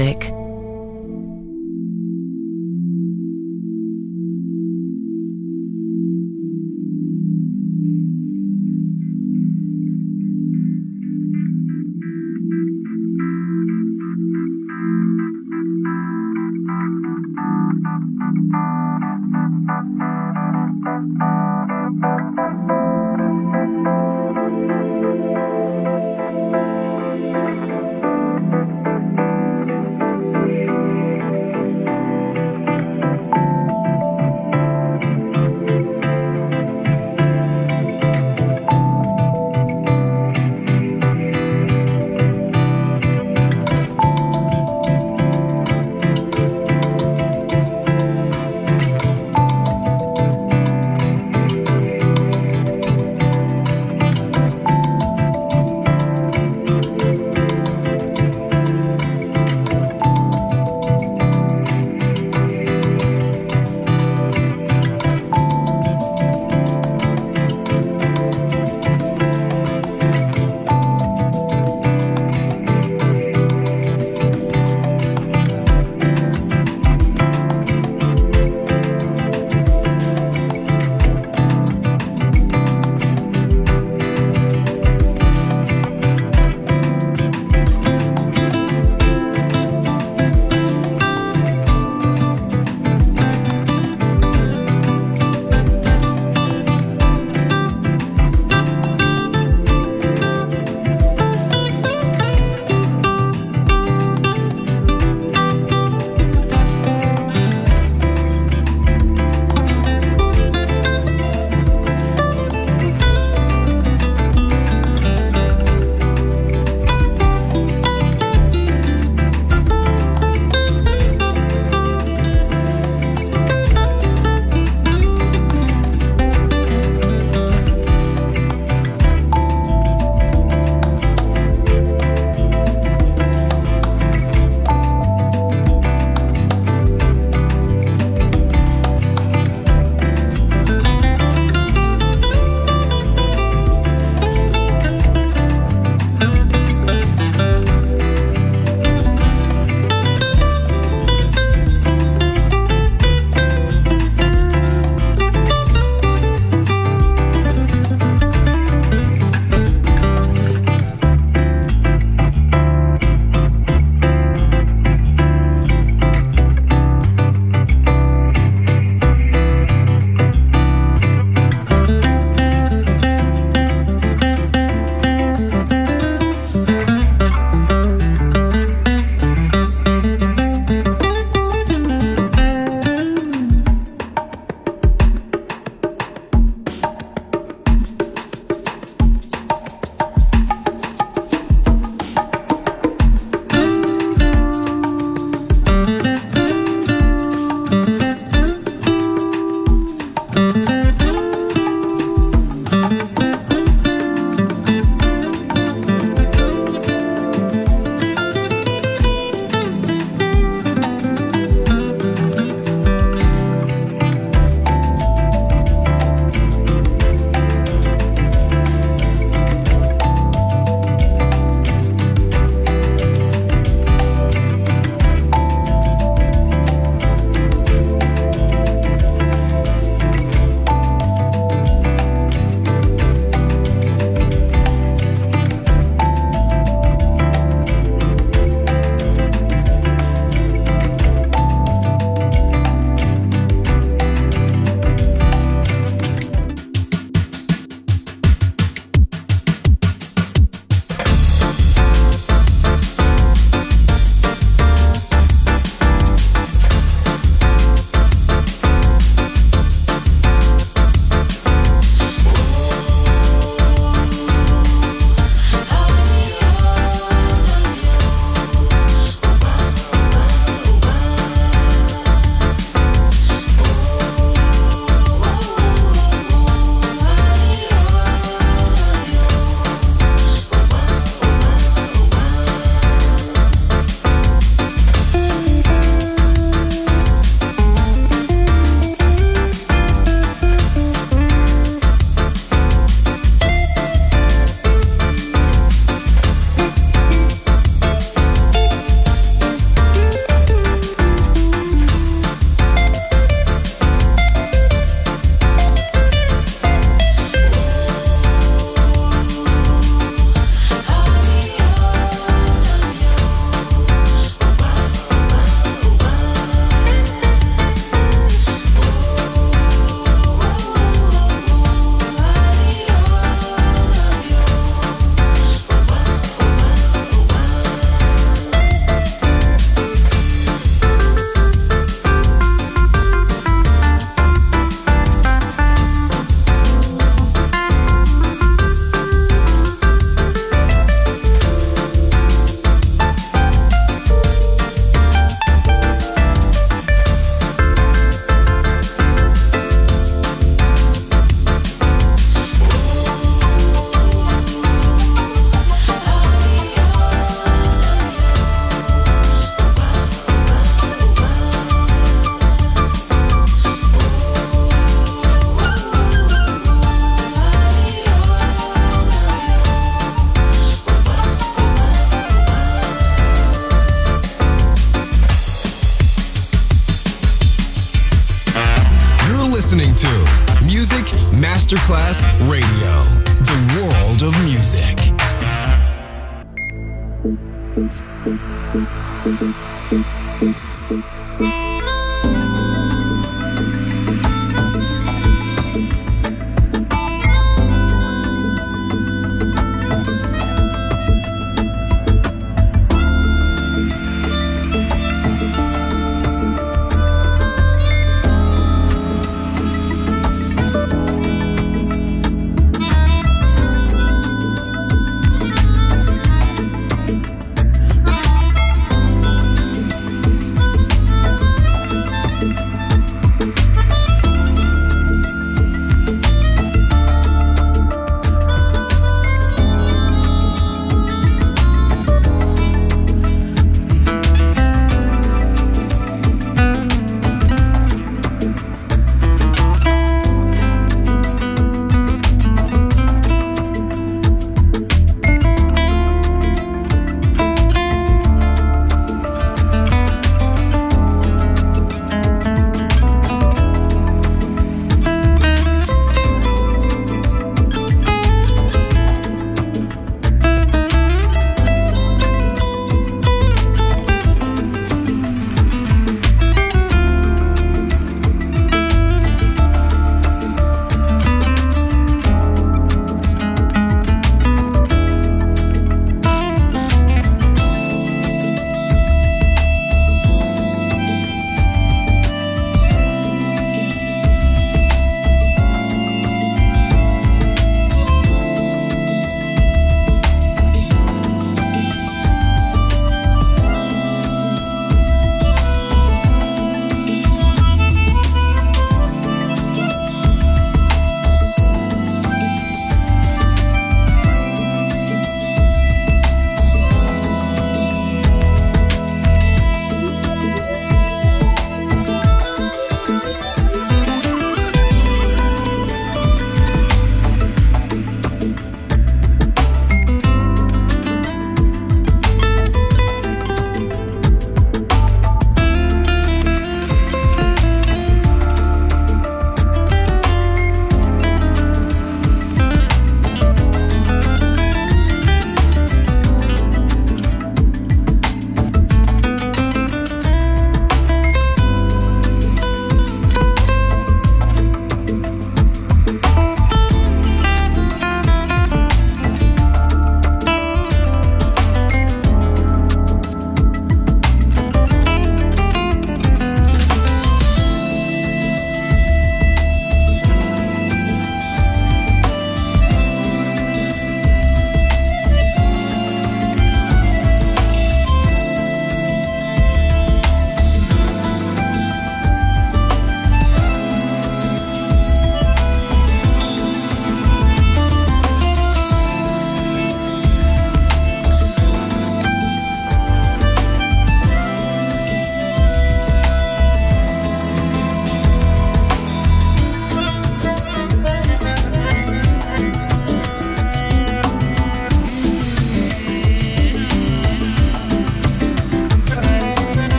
Music. Thank you.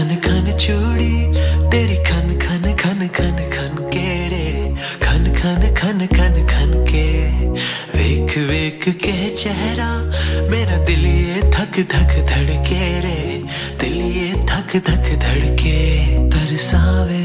खन खन चूड़ी तेरी खन खन खन खन खन के रे। खन खन खन खन खन के। वेख वेख के चेहरा, मेरा दिल ये धक धक धड़के रे। दिल ये धक धक धड़के। तरसावे